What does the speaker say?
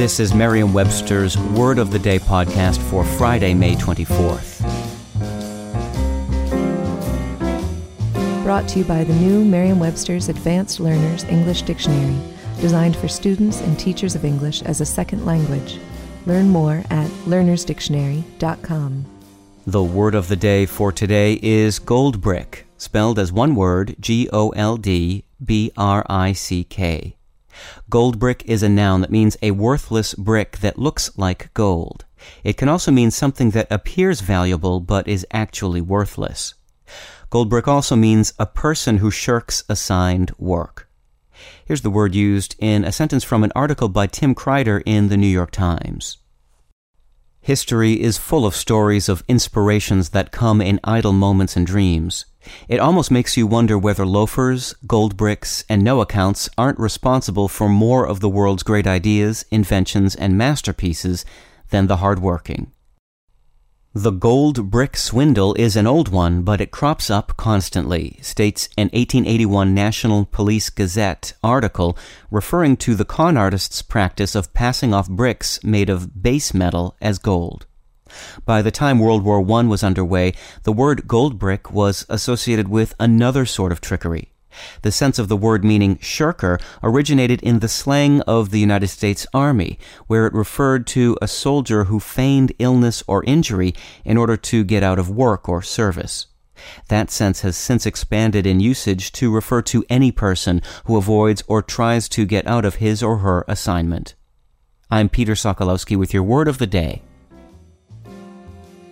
This is Merriam Webster's Word of the Day podcast for Friday, May 24th. Brought to you by the new Merriam Webster's Advanced Learners English Dictionary, designed for students and teachers of English as a second language. Learn more at learnersdictionary.com. The word of the day for today is gold brick, spelled as one word G O L D B R I C K. Gold brick is a noun that means a worthless brick that looks like gold. It can also mean something that appears valuable but is actually worthless. Gold brick also means a person who shirks assigned work. Here's the word used in a sentence from an article by Tim Kreider in the New York Times. History is full of stories of inspirations that come in idle moments and dreams. It almost makes you wonder whether loafers, gold bricks, and no accounts aren't responsible for more of the world's great ideas, inventions, and masterpieces than the hardworking. The gold brick swindle is an old one, but it crops up constantly, states an 1881 National Police Gazette article referring to the con artist's practice of passing off bricks made of base metal as gold. By the time World War I was underway, the word gold brick was associated with another sort of trickery. The sense of the word meaning shirker originated in the slang of the United States Army, where it referred to a soldier who feigned illness or injury in order to get out of work or service. That sense has since expanded in usage to refer to any person who avoids or tries to get out of his or her assignment. I'm Peter Sokolowski with your word of the day.